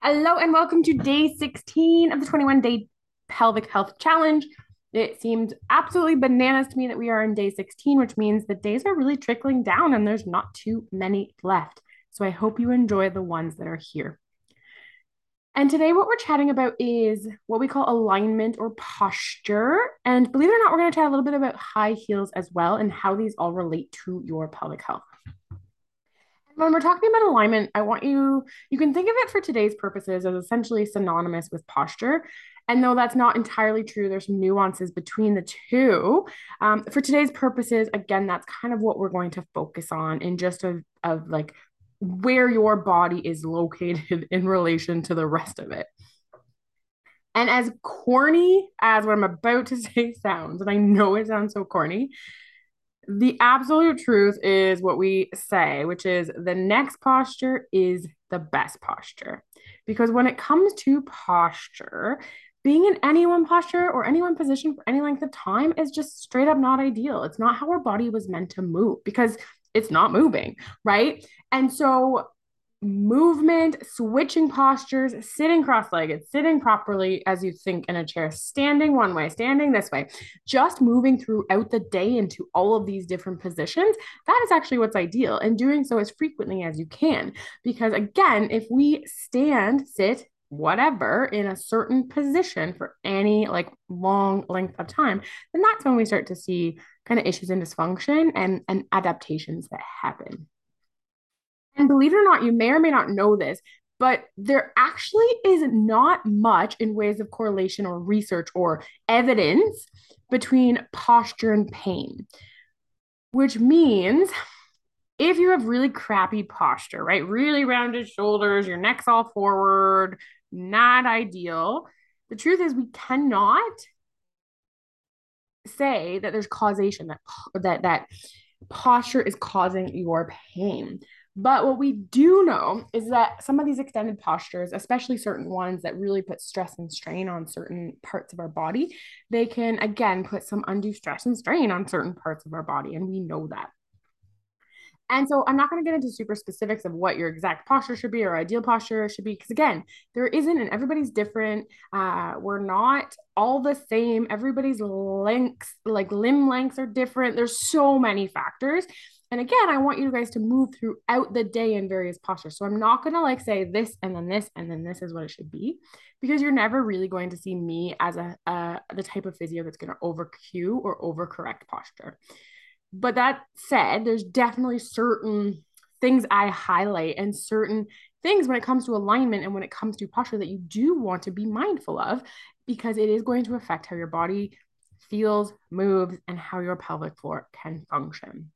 Hello and welcome to day 16 of the 21 day pelvic health challenge. It seemed absolutely bananas to me that we are in day 16, which means the days are really trickling down and there's not too many left. So I hope you enjoy the ones that are here. And today, what we're chatting about is what we call alignment or posture. And believe it or not, we're going to chat a little bit about high heels as well and how these all relate to your pelvic health when we're talking about alignment, I want you, you can think of it for today's purposes as essentially synonymous with posture. And though that's not entirely true, there's nuances between the two. Um, for today's purposes, again, that's kind of what we're going to focus on in just of, of like where your body is located in relation to the rest of it. And as corny as what I'm about to say sounds, and I know it sounds so corny, the absolute truth is what we say, which is the next posture is the best posture. Because when it comes to posture, being in any one posture or any one position for any length of time is just straight up not ideal. It's not how our body was meant to move because it's not moving, right? And so movement, switching postures, sitting cross legged, sitting properly as you think in a chair, standing one way, standing this way, just moving throughout the day into all of these different positions. That is actually what's ideal, and doing so as frequently as you can. Because again, if we stand, sit, whatever in a certain position for any like long length of time, then that's when we start to see kind of issues and dysfunction and, and adaptations that happen. And believe it or not, you may or may not know this, but there actually is not much in ways of correlation or research or evidence between posture and pain, which means if you have really crappy posture, right? Really rounded shoulders, your neck's all forward, not ideal. The truth is, we cannot say that there's causation that that that posture is causing your pain. But what we do know is that some of these extended postures, especially certain ones that really put stress and strain on certain parts of our body, they can again put some undue stress and strain on certain parts of our body. And we know that. And so I'm not going to get into super specifics of what your exact posture should be or ideal posture should be, because again, there isn't, and everybody's different. Uh, we're not all the same. Everybody's lengths, like limb lengths, are different. There's so many factors. And again, I want you guys to move throughout the day in various postures. So I'm not going to like say this and then this and then this is what it should be because you're never really going to see me as a, uh, the type of physio that's going to over cue or overcorrect posture. But that said, there's definitely certain things I highlight and certain things when it comes to alignment and when it comes to posture that you do want to be mindful of because it is going to affect how your body feels, moves, and how your pelvic floor can function.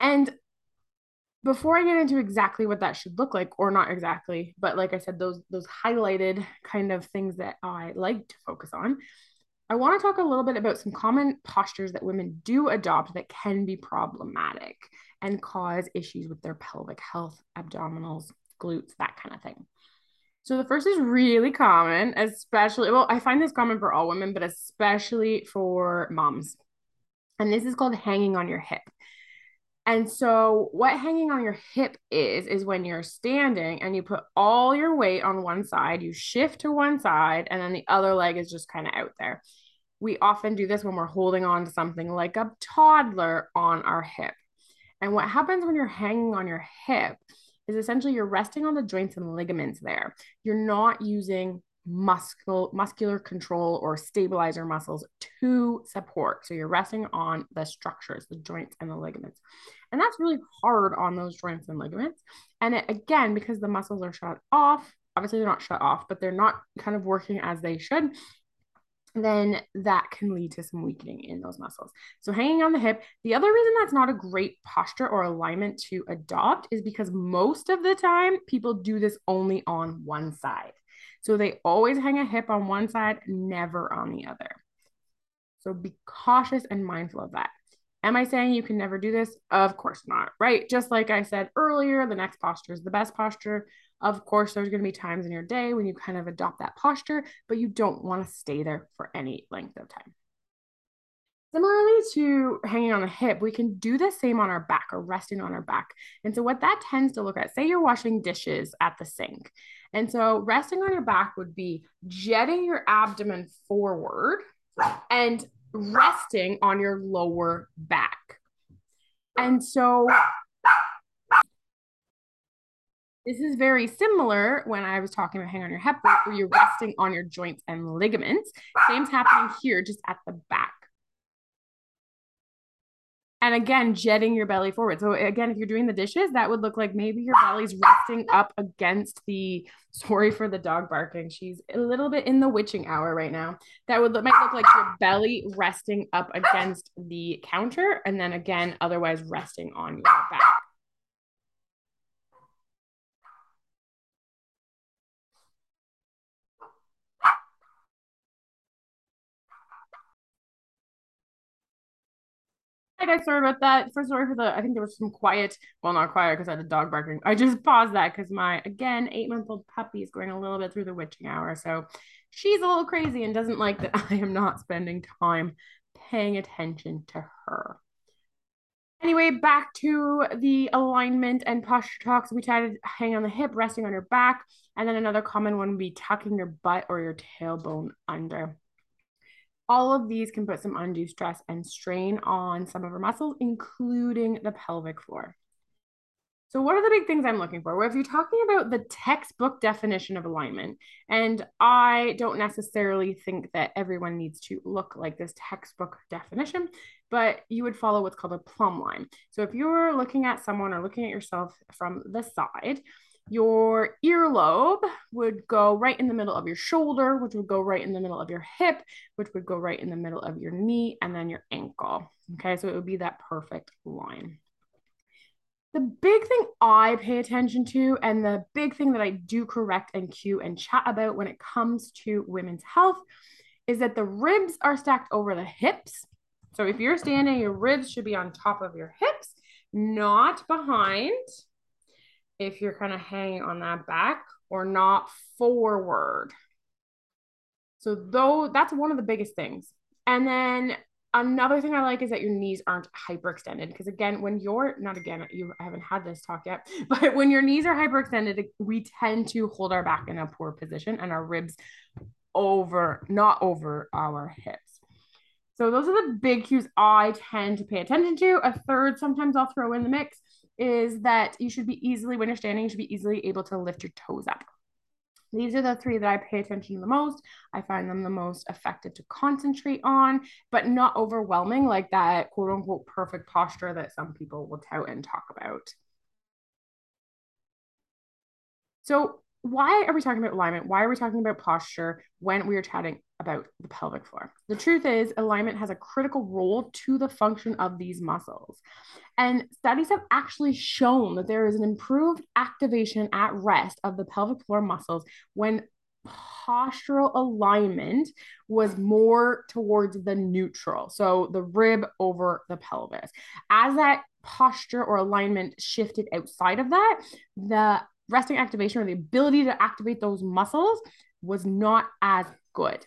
And before I get into exactly what that should look like, or not exactly, but like I said, those those highlighted kind of things that I like to focus on, I want to talk a little bit about some common postures that women do adopt that can be problematic and cause issues with their pelvic health, abdominals, glutes, that kind of thing. So the first is really common, especially, well, I find this common for all women, but especially for moms. And this is called hanging on your hip. And so, what hanging on your hip is, is when you're standing and you put all your weight on one side, you shift to one side, and then the other leg is just kind of out there. We often do this when we're holding on to something like a toddler on our hip. And what happens when you're hanging on your hip is essentially you're resting on the joints and ligaments there. You're not using muscle muscular control or stabilizer muscles to support. So you're resting on the structures, the joints and the ligaments. And that's really hard on those joints and ligaments. And it, again, because the muscles are shut off, obviously they're not shut off, but they're not kind of working as they should, then that can lead to some weakening in those muscles. So, hanging on the hip. The other reason that's not a great posture or alignment to adopt is because most of the time people do this only on one side. So, they always hang a hip on one side, never on the other. So, be cautious and mindful of that. Am I saying you can never do this? Of course not, right? Just like I said earlier, the next posture is the best posture. Of course, there's going to be times in your day when you kind of adopt that posture, but you don't want to stay there for any length of time. Similarly to hanging on the hip, we can do the same on our back or resting on our back. And so, what that tends to look at, say you're washing dishes at the sink. And so, resting on your back would be jetting your abdomen forward and resting on your lower back. And so, this is very similar when I was talking about hang on your hip, where you're resting on your joints and ligaments. Same's happening here, just at the back and again jetting your belly forward. So again if you're doing the dishes that would look like maybe your belly's resting up against the sorry for the dog barking she's a little bit in the witching hour right now. That would look, might look like your belly resting up against the counter and then again otherwise resting on your back Hi guys, sorry about that. First, sorry for the. I think there was some quiet. Well, not quiet because I had a dog barking. I just paused that because my again eight month old puppy is going a little bit through the witching hour, so she's a little crazy and doesn't like that I am not spending time paying attention to her. Anyway, back to the alignment and posture talks. We chatted hang on the hip, resting on your back, and then another common one would be tucking your butt or your tailbone under all of these can put some undue stress and strain on some of our muscles, including the pelvic floor. So, what are the big things I'm looking for? Well, if you're talking about the textbook definition of alignment, and I don't necessarily think that everyone needs to look like this textbook definition, but you would follow what's called a plumb line. So, if you're looking at someone or looking at yourself from the side, your earlobe would go right in the middle of your shoulder, which would go right in the middle of your hip, which would go right in the middle of your knee, and then your ankle. Okay, so it would be that perfect line. The big thing I pay attention to, and the big thing that I do correct and cue and chat about when it comes to women's health, is that the ribs are stacked over the hips. So if you're standing, your ribs should be on top of your hips, not behind if you're kind of hanging on that back or not forward. So though that's one of the biggest things. And then another thing I like is that your knees aren't hyperextended because again, when you're not again, you haven't had this talk yet, but when your knees are hyperextended, we tend to hold our back in a poor position and our ribs over, not over our hips. So those are the big cues I tend to pay attention to. A third, sometimes I'll throw in the mix, is that you should be easily, when you're standing, you should be easily able to lift your toes up. These are the three that I pay attention to the most. I find them the most effective to concentrate on, but not overwhelming like that quote unquote perfect posture that some people will tout and talk about. So, why are we talking about alignment? Why are we talking about posture when we are chatting about the pelvic floor? The truth is, alignment has a critical role to the function of these muscles. And studies have actually shown that there is an improved activation at rest of the pelvic floor muscles when postural alignment was more towards the neutral. So the rib over the pelvis. As that posture or alignment shifted outside of that, the resting activation or the ability to activate those muscles was not as good.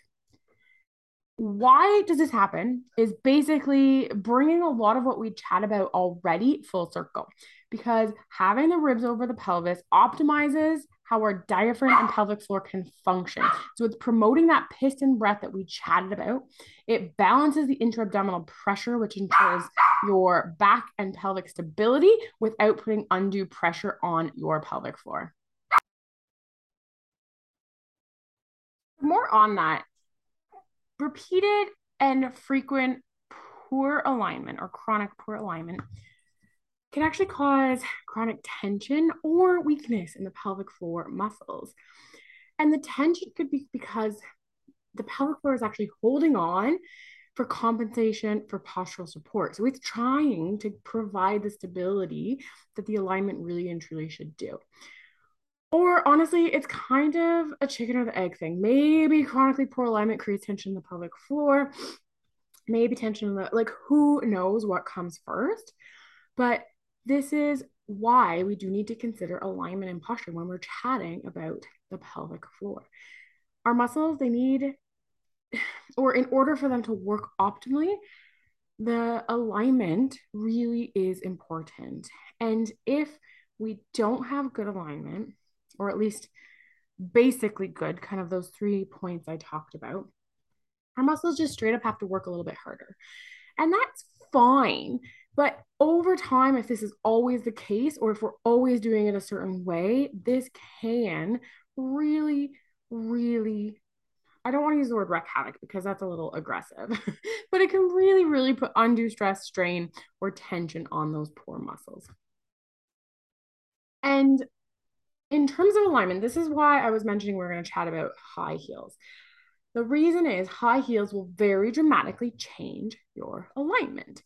Why does this happen? Is basically bringing a lot of what we chat about already full circle because having the ribs over the pelvis optimizes how our diaphragm and pelvic floor can function. So it's promoting that piston breath that we chatted about. It balances the intra-abdominal pressure, which ensures your back and pelvic stability without putting undue pressure on your pelvic floor. More on that, repeated and frequent poor alignment or chronic poor alignment can actually cause chronic tension or weakness in the pelvic floor muscles. And the tension could be because the pelvic floor is actually holding on for compensation for postural support. So it's trying to provide the stability that the alignment really and truly should do. Or honestly, it's kind of a chicken or the egg thing. Maybe chronically poor alignment creates tension in the pelvic floor. Maybe tension in the like who knows what comes first. But this is why we do need to consider alignment and posture when we're chatting about the pelvic floor. Our muscles, they need, or in order for them to work optimally, the alignment really is important. And if we don't have good alignment, or at least basically good, kind of those three points I talked about, our muscles just straight up have to work a little bit harder. And that's fine. But over time, if this is always the case, or if we're always doing it a certain way, this can really, really, I don't want to use the word wreak havoc because that's a little aggressive, but it can really, really put undue stress, strain, or tension on those poor muscles. And in terms of alignment, this is why I was mentioning we're going to chat about high heels. The reason is high heels will very dramatically change your alignment.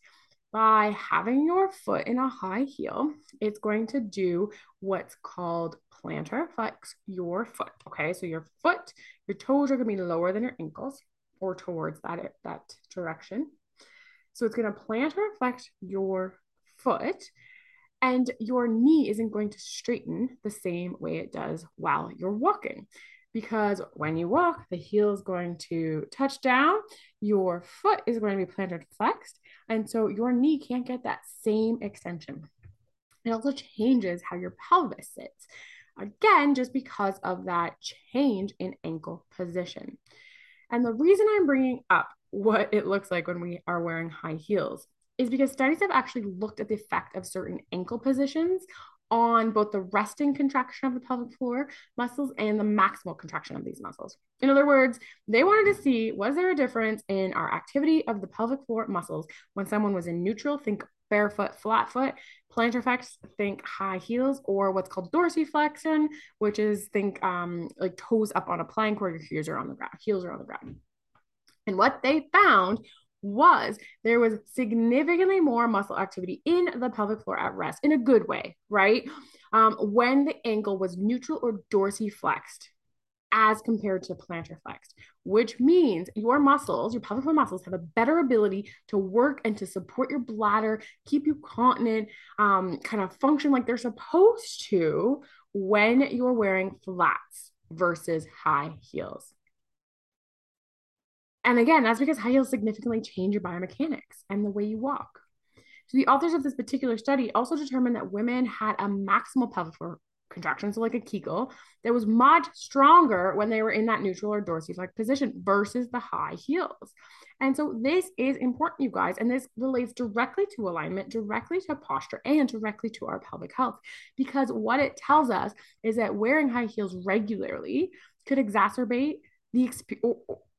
By having your foot in a high heel, it's going to do what's called plantar flex your foot. Okay, so your foot, your toes are going to be lower than your ankles or towards that, that direction. So it's going to plantar flex your foot and your knee isn't going to straighten the same way it does while you're walking because when you walk, the heel is going to touch down, your foot is going to be plantar flexed, and so your knee can't get that same extension. It also changes how your pelvis sits. Again, just because of that change in ankle position. And the reason I'm bringing up what it looks like when we are wearing high heels is because studies have actually looked at the effect of certain ankle positions on both the resting contraction of the pelvic floor muscles and the maximal contraction of these muscles. In other words, they wanted to see was there a difference in our activity of the pelvic floor muscles when someone was in neutral, think barefoot, flat foot, plantar flex, think high heels, or what's called dorsiflexion, which is think um, like toes up on a plank where your heels are on the ground, heels are on the ground. And what they found was there was significantly more muscle activity in the pelvic floor at rest in a good way, right? Um, when the ankle was neutral or dorsiflexed as compared to plantar flexed, which means your muscles, your pelvic floor muscles, have a better ability to work and to support your bladder, keep you continent, um, kind of function like they're supposed to when you're wearing flats versus high heels. And again, that's because high heels significantly change your biomechanics and the way you walk. So the authors of this particular study also determined that women had a maximal pelvic contraction, so like a Kegel, that was much stronger when they were in that neutral or dorsiflex position versus the high heels. And so this is important, you guys, and this relates directly to alignment, directly to posture, and directly to our pelvic health, because what it tells us is that wearing high heels regularly could exacerbate the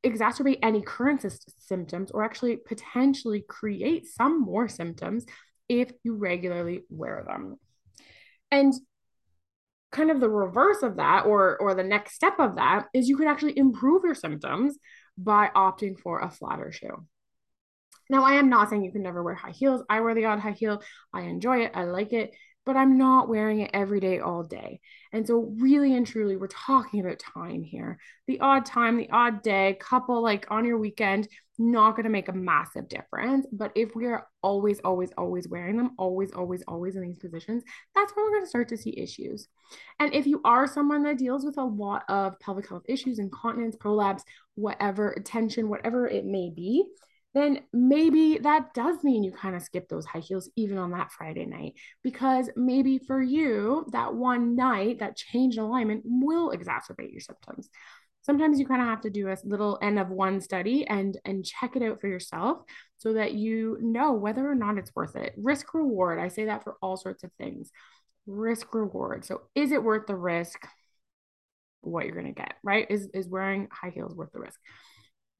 exacerbate any current symptoms or actually potentially create some more symptoms if you regularly wear them. And kind of the reverse of that or or the next step of that is you could actually improve your symptoms by opting for a flatter shoe. Now, I am not saying you can never wear high heels. I wear the odd high heel. I enjoy it. I like it but I'm not wearing it every day, all day. And so, really and truly, we're talking about time here. The odd time, the odd day, couple like on your weekend, not going to make a massive difference. But if we are always, always, always wearing them, always, always, always in these positions, that's when we're going to start to see issues. And if you are someone that deals with a lot of pelvic health issues, incontinence, prolapse, whatever, tension, whatever it may be, then maybe that does mean you kind of skip those high heels even on that Friday night because maybe for you, that one night, that change in alignment will exacerbate your symptoms. Sometimes you kind of have to do a little N of one study and and check it out for yourself so that you know whether or not it's worth it. Risk reward. I say that for all sorts of things. Risk reward. So is it worth the risk? What you're gonna get, right? Is is wearing high heels worth the risk?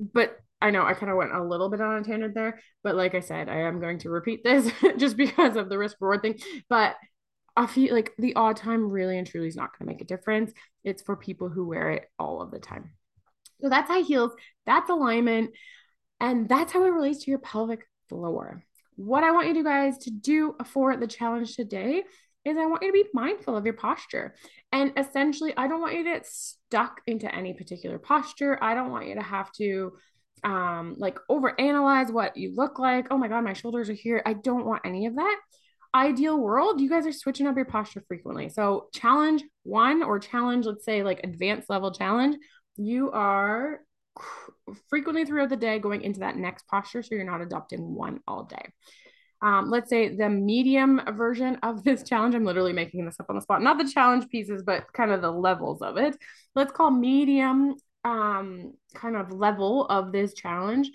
But I know I kind of went a little bit on a tangent there, but like I said, I am going to repeat this just because of the risk reward thing. But I feel like the odd time really and truly is not going to make a difference. It's for people who wear it all of the time. So that's high heels, that's alignment, and that's how it relates to your pelvic floor. What I want you guys to do for the challenge today is I want you to be mindful of your posture. And essentially, I don't want you to get stuck into any particular posture. I don't want you to have to um like overanalyze what you look like. Oh my god, my shoulders are here. I don't want any of that. Ideal world, you guys are switching up your posture frequently. So, challenge 1 or challenge let's say like advanced level challenge, you are frequently throughout the day going into that next posture so you're not adopting one all day. Um, let's say the medium version of this challenge, I'm literally making this up on the spot, not the challenge pieces, but kind of the levels of it. Let's call medium um, kind of level of this challenge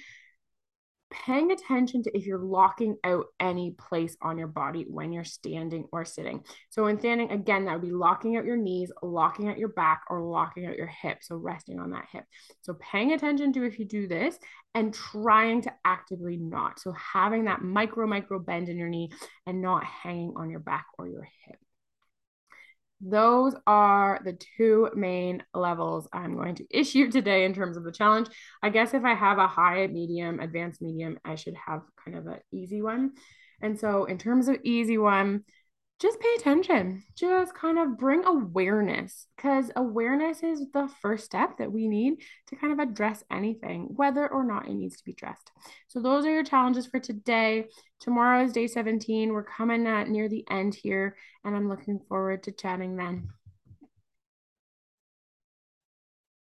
paying attention to if you're locking out any place on your body when you're standing or sitting. So when standing, again, that would be locking out your knees, locking out your back, or locking out your hip. So resting on that hip. So paying attention to if you do this and trying to actively not. So having that micro, micro bend in your knee and not hanging on your back or your hip those are the two main levels I'm going to issue today in terms of the challenge. I guess if I have a high, medium, advanced medium, I should have kind of an easy one. And so in terms of easy one, just pay attention. Just kind of bring awareness because awareness is the first step that we need to kind of address anything, whether or not it needs to be addressed. So, those are your challenges for today. Tomorrow is day 17. We're coming at near the end here, and I'm looking forward to chatting then.